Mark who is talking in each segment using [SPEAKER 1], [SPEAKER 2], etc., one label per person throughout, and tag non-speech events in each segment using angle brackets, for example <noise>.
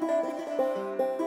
[SPEAKER 1] なるほど。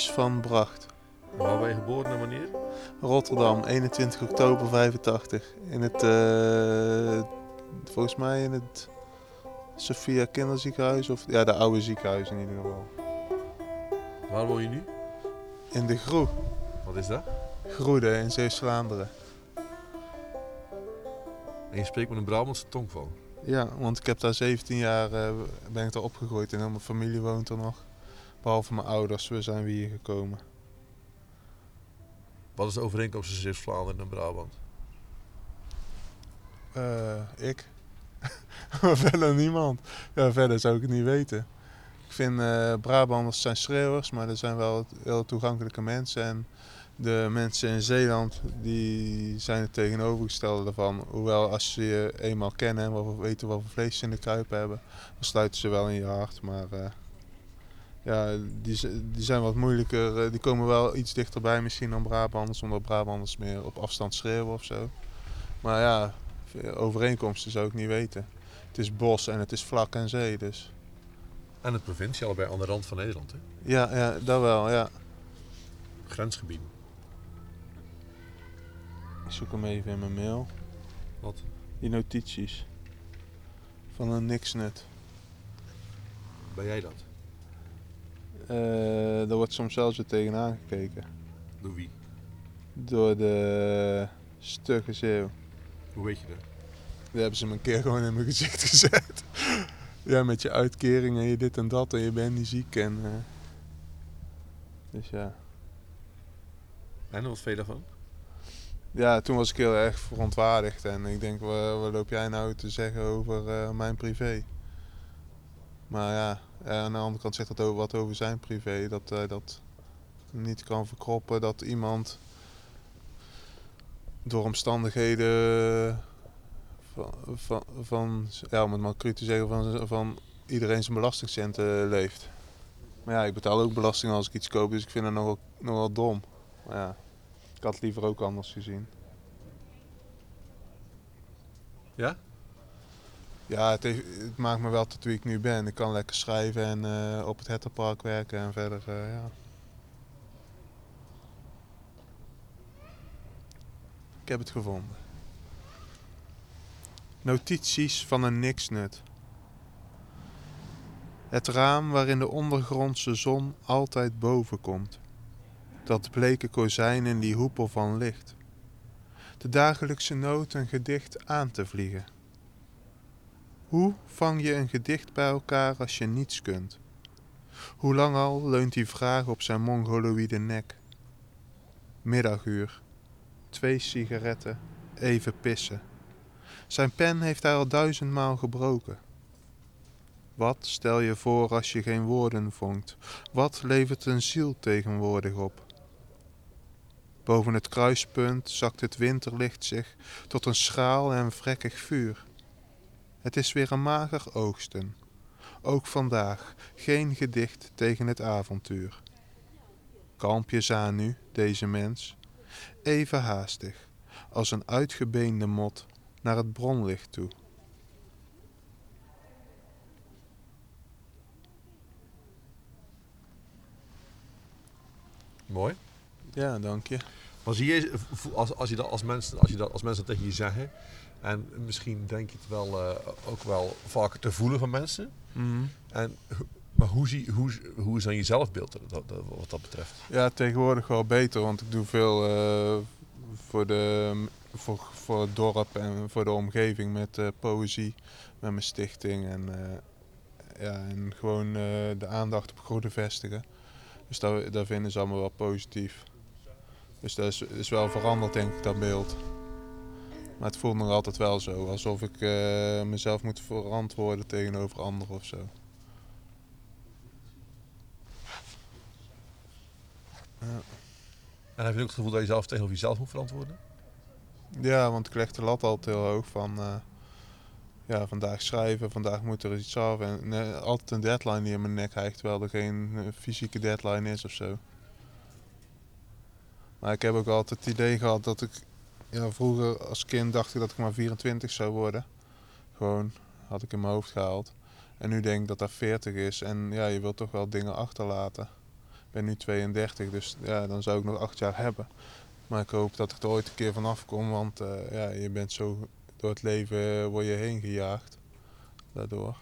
[SPEAKER 1] Van Bracht.
[SPEAKER 2] Waar ben je geboren en wanneer?
[SPEAKER 1] Rotterdam, 21 oktober 85. In het, eh, volgens mij in het Sophia Kinderziekenhuis. Of ja, de oude ziekenhuis in ieder geval.
[SPEAKER 2] Waar woon je nu?
[SPEAKER 1] In de Groe.
[SPEAKER 2] Wat is dat?
[SPEAKER 1] Groede in Zeeuws-Vlaanderen.
[SPEAKER 2] En je spreekt met een Brabantse tongval.
[SPEAKER 1] Ja, want ik heb daar 17 jaar eh, ben ik daar opgegroeid en heel mijn familie woont er nog. Behalve mijn ouders, we zijn weer hier gekomen.
[SPEAKER 2] Wat is de overeenkomst tussen Zeeuws-Vlaanderen en Brabant?
[SPEAKER 1] Eh, ik. <laughs> verder niemand. Ja, verder zou ik het niet weten. Ik vind eh Brabanders zijn schreeuwers, maar er zijn wel heel toegankelijke mensen. En de mensen in Zeeland die zijn het tegenovergestelde ervan. Hoewel als ze je eenmaal kennen en weten wat voor vlees ze in de kuip hebben, dan sluiten ze wel in je hart. Maar eh, ja, die, die zijn wat moeilijker. eh, die komen wel iets dichterbij misschien dan Brabanders, omdat Brabanders meer op afstand schreeuwen of zo. Maar ja, overeenkomsten zou ik niet weten. Het is bos en het is vlak en zee, dus
[SPEAKER 2] En het provincie, allebei aan de rand van Nederland. Hè?
[SPEAKER 1] ja, ja dat wel, ja.
[SPEAKER 2] Grensgebied.
[SPEAKER 1] Ik zoek hem even in mijn mail.
[SPEAKER 2] Wat?
[SPEAKER 1] Die notities. Van een niksnut.
[SPEAKER 2] Ben jij dat?
[SPEAKER 1] Eh daar wordt soms zelfs weer tegenaan gekeken.
[SPEAKER 2] Door wie?
[SPEAKER 1] Door de stugge zeeuw.
[SPEAKER 2] Hoe weet je dat?
[SPEAKER 1] Die hebben ze me een keer gewoon in mijn gezicht <laughs> gezet. ja, met je uitkering en je dit en dat en je bent niet ziek en... eh, Dus ja.
[SPEAKER 2] En wat vind je daarvan?
[SPEAKER 1] Ja, toen was ik heel erg verontwaardigd en ik denk, wa- wat loop jij nou te zeggen over eh, mijn privé? Maar ja, eh, aan de andere kant zegt dat ook wat over zijn privé, dat hij dat niet kan verkroppen, dat iemand door omstandigheden van, van, van ja, om het maar cru te zeggen, van, van iedereen zijn belastingcenten leeft. Maar ja, ik betaal ook belasting als ik iets koop, dus ik vind het nogal, nogal dom. Maar ja. Ik had het liever ook anders gezien.
[SPEAKER 2] Ja?
[SPEAKER 1] Ja, het, maakt me wel tot wie ik nu ben. Ik kan lekker schrijven en eh, op het Hetterpark werken en verder, eh, ja. Ik heb het gevonden. Notities van een niksnut. Het raam waarin de ondergrondse zon altijd boven komt. Dat bleke kozijn in die hoepel van licht. De dagelijkse nood een gedicht aan te vliegen. Hoe vang je een gedicht bij elkaar als je niets kunt? Hoe lang al leunt die vraag op zijn mongoloïde nek? Middaguur. Twee sigaretten. Even pissen. Zijn pen heeft hij al duizendmaal gebroken. Wat stel je voor als je geen woorden vonkt? Wat levert een ziel tegenwoordig op? Boven het kruispunt zakt het winterlicht zich tot een schraal en vrekkig vuur. Het is weer een mager oogsten. Ook vandaag geen gedicht tegen het avontuur. Kalmpjes aan nu, deze mens, even haastig, als een uitgebeende mot naar het bronlicht toe.
[SPEAKER 2] Mooi.
[SPEAKER 1] Ja, dank je.
[SPEAKER 2] Maar zie je, als, als, je dat als, mensen, als, je dat, als mensen dat tegen je zeggen, en misschien denk je het wel, eh, ook wel vaker te voelen van mensen.
[SPEAKER 1] Mhm.
[SPEAKER 2] En, maar hoe, zie, hoe, hoe is dan je zelfbeeld dat, dat- wat dat betreft?
[SPEAKER 1] Ja, tegenwoordig wel beter, want ik doe veel eh, voor, de, voor, voor het dorp en voor de omgeving met eh, poëzie, met mijn stichting en, eh, ja, en gewoon eh, de aandacht op goede vestigen. Dus dat, dat vinden ze allemaal wel positief. Dus dat is, is wel veranderd denk ik, dat beeld. Maar het voelt nog altijd wel zo, alsof ik eh, mezelf moet verantwoorden tegenover anderen of zo.
[SPEAKER 2] En heb je ook het gevoel dat je zelf tegenover jezelf moet verantwoorden?
[SPEAKER 1] Ja, want ik leg de lat altijd heel hoog van eh, ja, vandaag schrijven, vandaag moet er iets af. En eh, altijd een deadline die in mijn nek hijgt, terwijl er geen fysieke deadline is of zo. Maar ik heb ook altijd het idee gehad dat ik, ja, vroeger als kind dacht ik dat ik maar 24 zou worden. Gewoon, had ik in mijn hoofd gehaald. En nu denk ik dat dat 40 is en ja, je wilt toch wel dingen achterlaten. Ik ben nu 32, dus ja, dan zou ik nog acht jaar hebben. Maar ik hoop dat ik er ooit een keer vanaf kom, want eh, ja, je bent zo door het leven eh, word je heen gejaagd. Daardoor.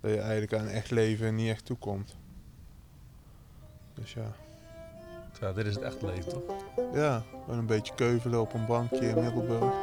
[SPEAKER 1] Dat je eigenlijk aan echt leven niet echt toekomt. Dus ja.
[SPEAKER 2] Ja, dit is het echte leven, toch?
[SPEAKER 1] Ja, gewoon een beetje keuvelen op een bankje in Middelburg.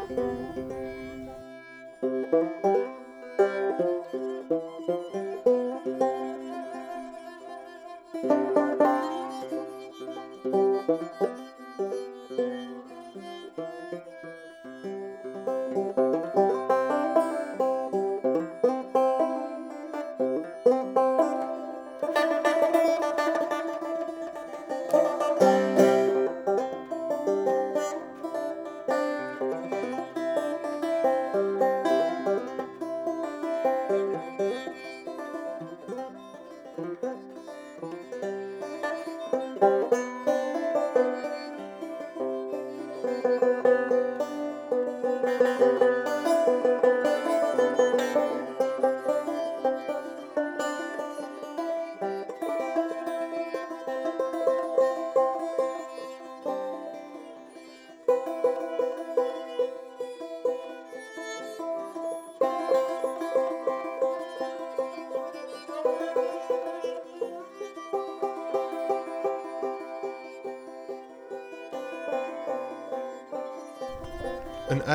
[SPEAKER 1] Een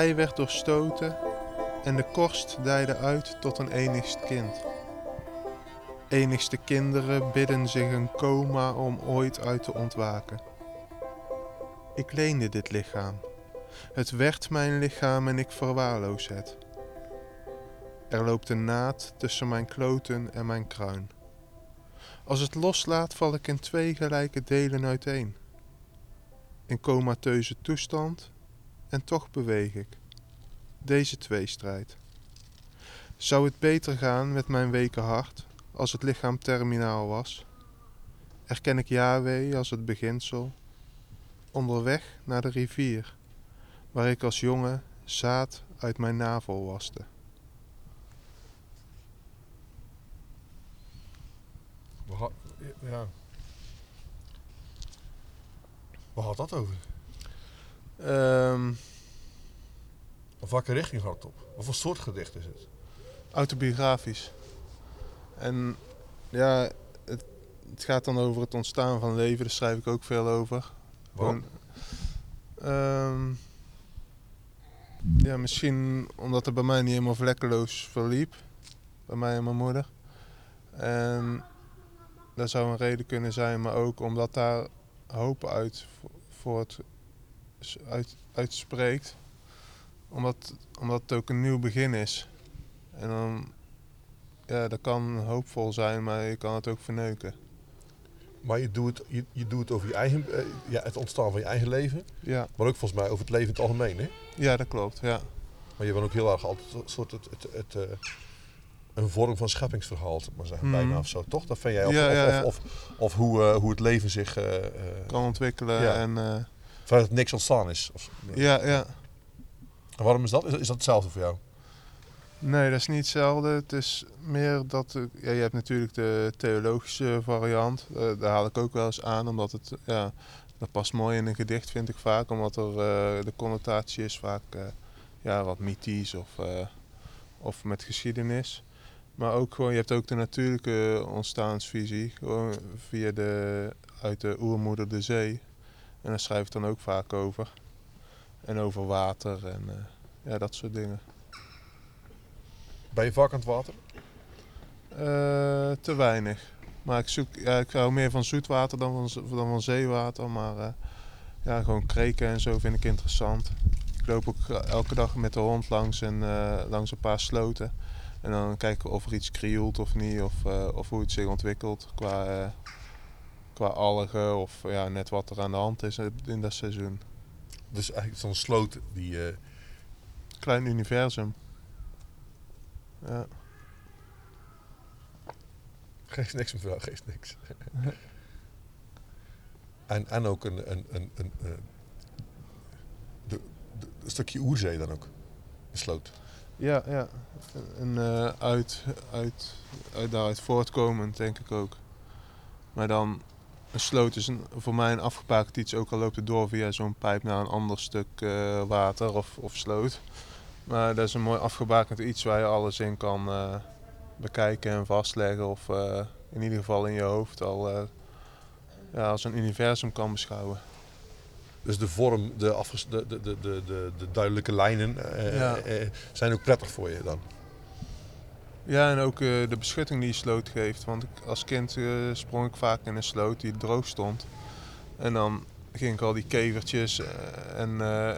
[SPEAKER 1] ei werd doorstoten en de korst dijde uit tot een enigst kind. Enigste kinderen bidden zich een coma om ooit uit te ontwaken. Ik leende dit lichaam. Het werd mijn lichaam en ik verwaarloos het. Er loopt een naad tussen mijn kloten en mijn kruin. Als het loslaat val ik in twee gelijke delen uiteen. In comateuze toestand en toch beweeg ik. Deze tweestrijd. Zou het beter gaan met mijn weken hart als het lichaam terminaal was? Erken ik Yahweh als het beginsel? Onderweg naar de rivier, waar ik als jongen zaad uit mijn navel waste.
[SPEAKER 2] Waar, ga- ja. Gaat dat over?
[SPEAKER 1] Ehm,
[SPEAKER 2] Of welke richting gaat het op? Wat voor soort gedicht is het?
[SPEAKER 1] autobiografisch. En ja, het, het gaat dan over het ontstaan van leven, daar schrijf ik ook veel over.
[SPEAKER 2] Waarom?
[SPEAKER 1] Ehm, ja, misschien omdat het bij mij niet helemaal vlekkeloos verliep. Bij mij en mijn moeder. En dat zou een reden kunnen zijn, maar ook omdat daar hoop uit vo- voort uit, uitspreekt. Omdat, omdat het ook een nieuw begin is. En dan, ja, dat kan hoopvol zijn, maar je kan het ook verneuken.
[SPEAKER 2] Maar je doet het, je, je doet het over je eigen, eh, ja, het ontstaan van je eigen leven.
[SPEAKER 1] Ja,
[SPEAKER 2] Maar ook volgens mij over het leven in het algemeen. Hè?
[SPEAKER 1] ja dat klopt. Ja.
[SPEAKER 2] Maar je bent ook heel erg altijd een soort het, het, het, eh, een vorm van scheppingsverhaal, maar zeggen,
[SPEAKER 1] Mhm.
[SPEAKER 2] bijna of zo, toch? Dat vind jij of,
[SPEAKER 1] Ja,
[SPEAKER 2] of,
[SPEAKER 1] ja,
[SPEAKER 2] of,
[SPEAKER 1] ja.
[SPEAKER 2] of, of hoe, eh, hoe het leven zich
[SPEAKER 1] Kan ontwikkelen en
[SPEAKER 2] vanuit het niks ontstaan is. Of,
[SPEAKER 1] ja, ja.
[SPEAKER 2] En waarom is dat? Is, is dat hetzelfde voor jou?
[SPEAKER 1] Nee, dat is niet hetzelfde. Het is meer dat... Ja, je hebt natuurlijk de theologische variant. Eh, daar haal ik ook wel eens aan, omdat het... Ja, dat past mooi in een gedicht, vind ik vaak. Omdat er eh, de connotatie is vaak eh, ja, wat mythisch of, of met geschiedenis. Maar ook gewoon, je hebt ook de natuurlijke ontstaansvisie. Gewoon via de, uit de oermoeder de zee. En daar schrijf ik dan ook vaak over. En over water en eh, ja, dat soort dingen.
[SPEAKER 2] Ben je vaak aan het water?
[SPEAKER 1] Eh, te weinig. Maar ik, zoek, ja, ik hou meer van zoetwater dan van, dan van zeewater. Maar eh, ja, gewoon kreken en zo vind ik interessant. Ik loop ook elke dag met de hond langs, een, eh, langs een paar sloten. En dan kijken of er iets krioelt of niet. Of, of hoe het zich ontwikkelt qua, qua algen. Of ja, net wat er aan de hand is in dat seizoen.
[SPEAKER 2] Dus eigenlijk zo'n sloot die... eh,
[SPEAKER 1] Klein universum. Ja.
[SPEAKER 2] Geeft niks mevrouw, geeft niks. <laughs> en, en ook een, een, een, een, eh, de, de- een stukje oerzee dan ook. Een sloot.
[SPEAKER 1] Ja, ja. En eh, uit, uit, uit daaruit voortkomend denk ik ook. Maar dan, een sloot is een, voor mij een afgebakend iets, ook al loopt het door via zo'n pijp naar een ander stuk eh, water of, of sloot. Maar dat is een mooi afgebakend iets waar je alles in kan eh, bekijken en vastleggen. Of eh, in ieder geval in je hoofd al ja, als een universum kan beschouwen.
[SPEAKER 2] Dus de vorm, de, de, de, de, de, de, de duidelijke lijnen
[SPEAKER 1] Ja.
[SPEAKER 2] zijn ook prettig voor je dan.
[SPEAKER 1] Ja, en ook eh, de beschutting die je sloot geeft. Want ik, als kind eh, sprong ik vaak in een sloot die droog stond. En dan ging ik al die kevertjes eh, en, eh,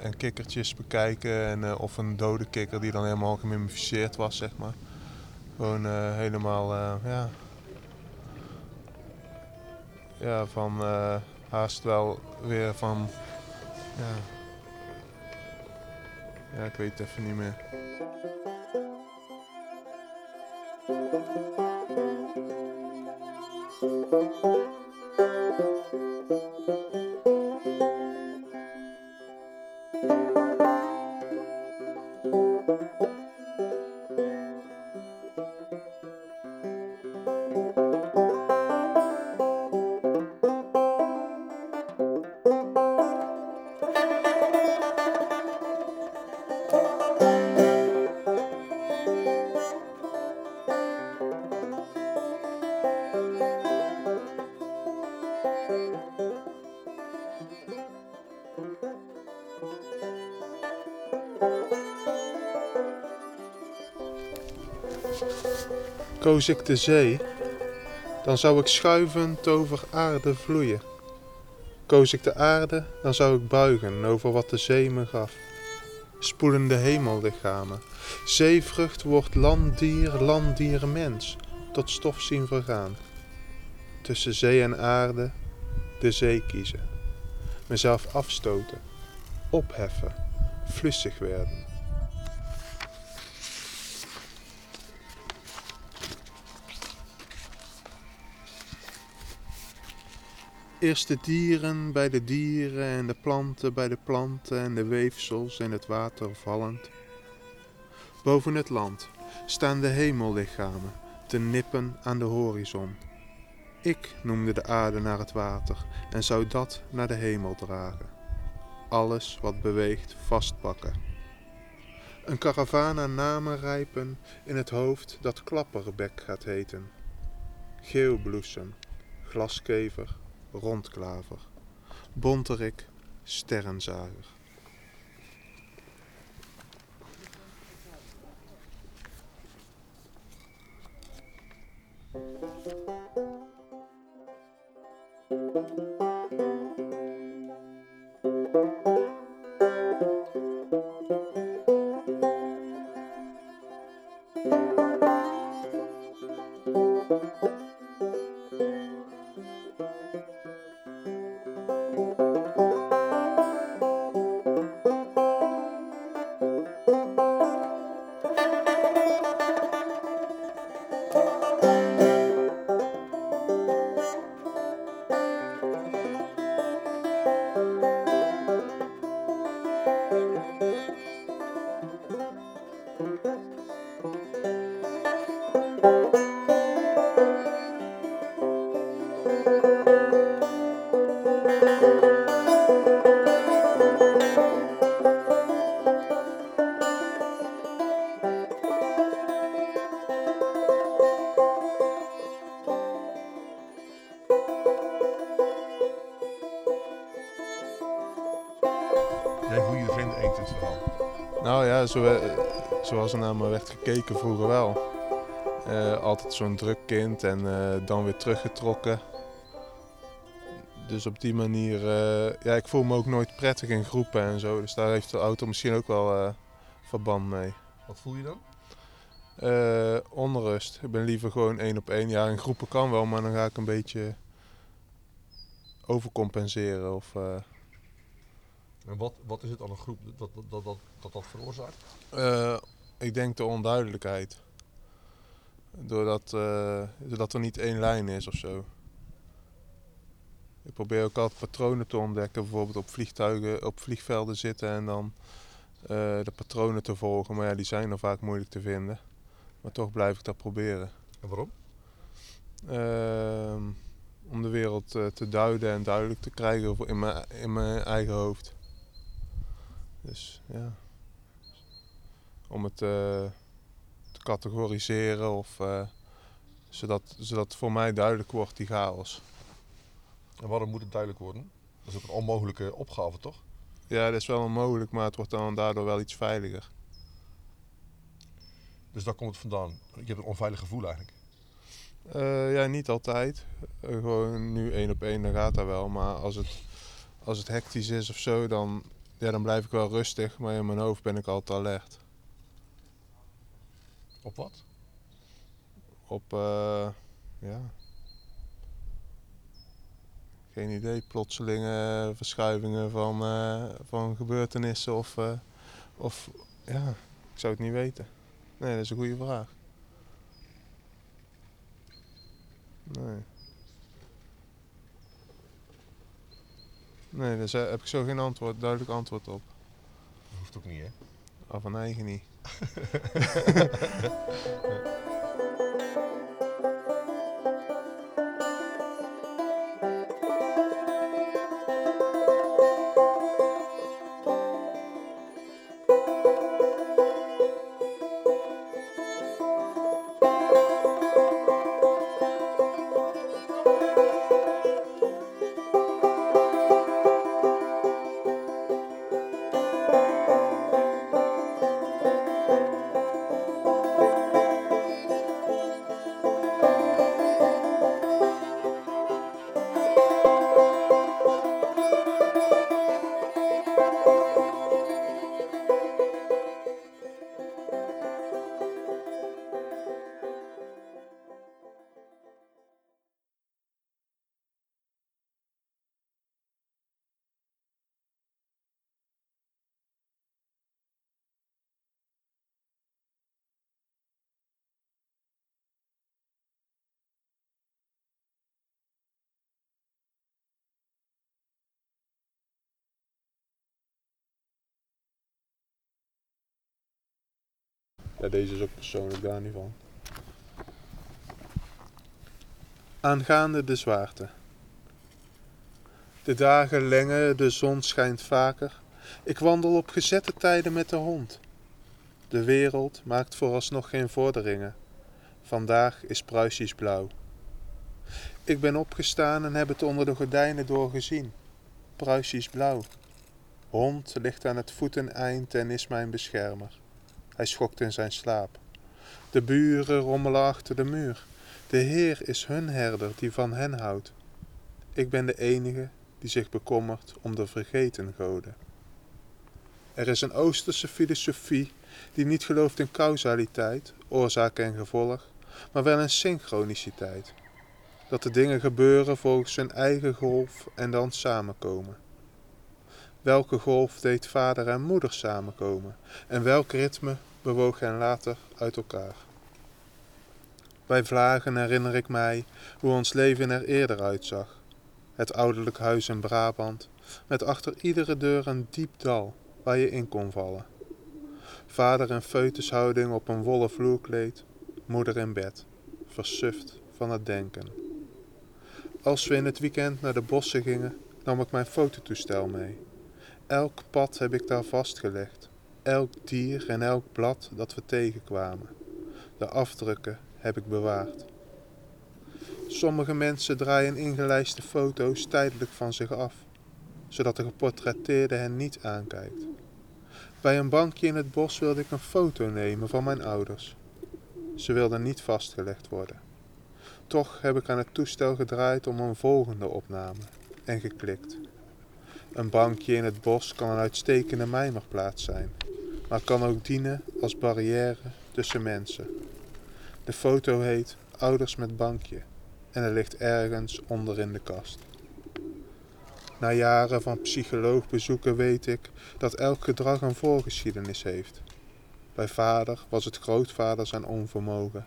[SPEAKER 1] en kikkertjes bekijken. En, of een dode kikker die dan helemaal gemummificeerd was, zeg maar. Gewoon helemaal, ja... Ja, van haast wel weer van... Ja... Ja, ik weet het even niet meer. Koos ik de zee, dan zou ik schuivend over aarde vloeien. Koos ik de aarde, dan zou ik buigen over wat de zee me gaf. Spoelende hemellichamen, zeevrucht wordt landdier, landdier mens, tot stof zien vergaan. Tussen zee en aarde, de zee kiezen. Mezelf afstoten, opheffen, flüssig werden. Eerst de dieren bij de dieren en de planten bij de planten en de weefsels in het water vallend. Boven het land staan de hemellichamen te nippen aan de horizon. Ik noemde de aarde naar het water en zou dat naar de hemel dragen. Alles wat beweegt vastpakken. Een karavaan aan namen rijpen in het hoofd dat klapperbek gaat heten. Geelbloesem, glaskever, rondklaver, bonterik, sterrenzager. Zoals er naar me werd gekeken vroeger wel. Eh, altijd zo'n druk kind en eh, dan weer teruggetrokken. Dus op die manier, eh, ja, ik voel me ook nooit prettig in groepen en zo. Dus daar heeft de auto misschien ook wel verband mee.
[SPEAKER 2] Wat voel je dan?
[SPEAKER 1] Onrust. Ik ben liever gewoon één op één. Ja, in groepen kan wel, maar dan ga ik een beetje overcompenseren. Of,
[SPEAKER 2] En wat, wat is het aan een groep dat dat, dat, dat, dat, veroorzaakt?
[SPEAKER 1] Ik denk de onduidelijkheid. Doordat, eh, doordat er niet één lijn is of zo. Ik probeer ook altijd patronen te ontdekken. Bijvoorbeeld op vliegtuigen, op vliegvelden zitten en dan eh, de patronen te volgen. Maar ja, die zijn dan vaak moeilijk te vinden. Maar toch blijf ik dat proberen.
[SPEAKER 2] En waarom?
[SPEAKER 1] Ehm, om de wereld eh, te duiden en duidelijk te krijgen in mijn, in mijn eigen hoofd. Dus ja. Om het eh, te categoriseren of eh, zodat, zodat voor mij duidelijk wordt, die chaos.
[SPEAKER 2] En waarom moet het duidelijk worden? Dat is ook een onmogelijke opgave, toch?
[SPEAKER 1] Ja, dat is wel onmogelijk, maar het wordt dan daardoor wel iets veiliger.
[SPEAKER 2] Dus daar komt het vandaan. Je hebt een onveilig gevoel eigenlijk.
[SPEAKER 1] Eh, ja, niet altijd. Gewoon nu één op één, dan gaat dat wel. Maar als het, als het hectisch is of zo, dan, ja, dan blijf ik wel rustig. Maar in mijn hoofd ben ik altijd alert.
[SPEAKER 2] Op wat?
[SPEAKER 1] Op, eh, ja... Geen idee, plotselinge verschuivingen van, eh, van gebeurtenissen of, eh, of... Ja, ik zou het niet weten. Nee, dat is een goede vraag. Nee. Nee, daar heb ik zo geen antwoord, duidelijk antwoord op.
[SPEAKER 2] Dat hoeft ook niet, hè?
[SPEAKER 1] Af van eigen niet. yeah. <laughs> Ja, deze is ook persoonlijk daar niet van. Aangaande de zwaarte. De dagen lengen, de zon schijnt vaker. Ik wandel op gezette tijden met de hond. De wereld maakt vooralsnog geen vorderingen. Vandaag is Pruisisch blauw. Ik ben opgestaan en heb het onder de gordijnen doorgezien. Pruisisch blauw. Hond ligt aan het voeteneind en is mijn beschermer. Hij schokt in zijn slaap. De buren rommelen achter de muur. De Heer is hun herder die van hen houdt. Ik ben de enige die zich bekommert om de vergeten goden. Er is een Oosterse filosofie die niet gelooft in causaliteit, oorzaak en gevolg, maar wel in synchroniciteit. Dat de dingen gebeuren volgens hun eigen golf en dan samenkomen. Welke golf deed vader en moeder samenkomen en welk ritme bewoog hen later uit elkaar? Bij vlagen herinner ik mij hoe ons leven er eerder uitzag. Het ouderlijk huis in Brabant, met achter iedere deur een diep dal waar je in kon vallen. Vader in foetushouding op een wollen vloerkleed, moeder in bed, versuft van het denken. Als we in het weekend naar de bossen gingen, nam ik mijn fototoestel mee. Elk pad heb ik daar vastgelegd, elk dier en elk blad dat we tegenkwamen. De afdrukken heb ik bewaard. Sommige mensen draaien ingelijste foto's tijdelijk van zich af, zodat de geportretteerde hen niet aankijkt. Bij een bankje in het bos wilde ik een foto nemen van mijn ouders. Ze wilden niet vastgelegd worden. Toch heb ik aan het toestel gedraaid om een volgende opname en geklikt. Een bankje in het bos kan een uitstekende mijmerplaats zijn, maar kan ook dienen als barrière tussen mensen. De foto heet Ouders met bankje en er ligt ergens onder in de kast. Na jaren van psycholoogbezoeken weet ik dat elk gedrag een voorgeschiedenis heeft. Bij vader was het grootvader zijn onvermogen.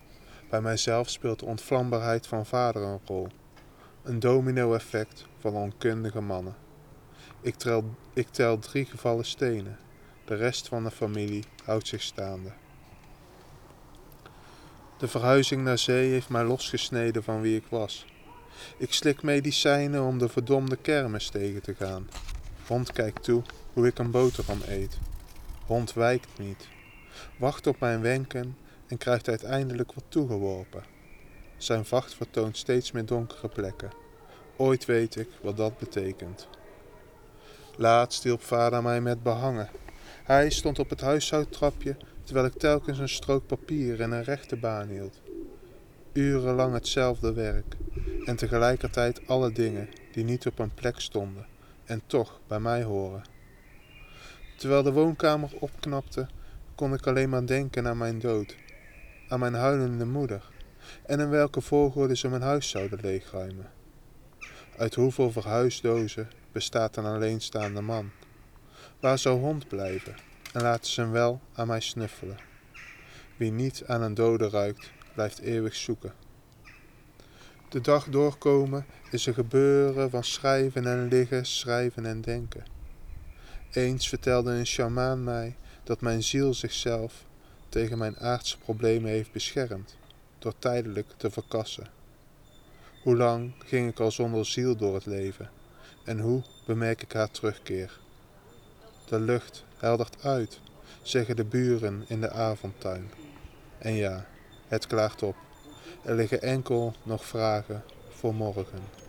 [SPEAKER 1] Bij mijzelf speelt de ontvlambaarheid van vader een rol. Een domino-effect van onkundige mannen. Ik tel, ik tel drie gevallen stenen. De rest van de familie houdt zich staande. De verhuizing naar zee heeft mij losgesneden van wie ik was. Ik slik medicijnen om de verdomde kermis tegen te gaan. Hond kijkt toe hoe ik een boterham eet. Hond wijkt niet. Wacht op mijn wenken en krijgt uiteindelijk wat toegeworpen. Zijn vacht vertoont steeds meer donkere plekken. Ooit weet ik wat dat betekent. Laatst hielp vader mij met behangen. Hij stond op het huishoudtrapje terwijl ik telkens een strook papier in een rechte baan hield. Urenlang hetzelfde werk en tegelijkertijd alle dingen die niet op een plek stonden en toch bij mij horen. Terwijl de woonkamer opknapte, kon ik alleen maar denken aan mijn dood, aan mijn huilende moeder en in welke volgorde ze mijn huis zouden leegruimen. Uit hoeveel verhuisdozen bestaat een alleenstaande man? Waar zou hond blijven en laten ze hem wel aan mij snuffelen? Wie niet aan een dode ruikt, blijft eeuwig zoeken. De dag doorkomen is een gebeuren van schrijven en liggen, schrijven en denken. Eens vertelde een sjamaan mij dat mijn ziel zichzelf tegen mijn aardse problemen heeft beschermd, door tijdelijk te verkassen. Hoe lang ging ik al zonder ziel door het leven en hoe bemerk ik haar terugkeer? De lucht heldert uit, zeggen de buren in de avondtuin. En ja, het klaart op. Er liggen enkel nog vragen voor morgen.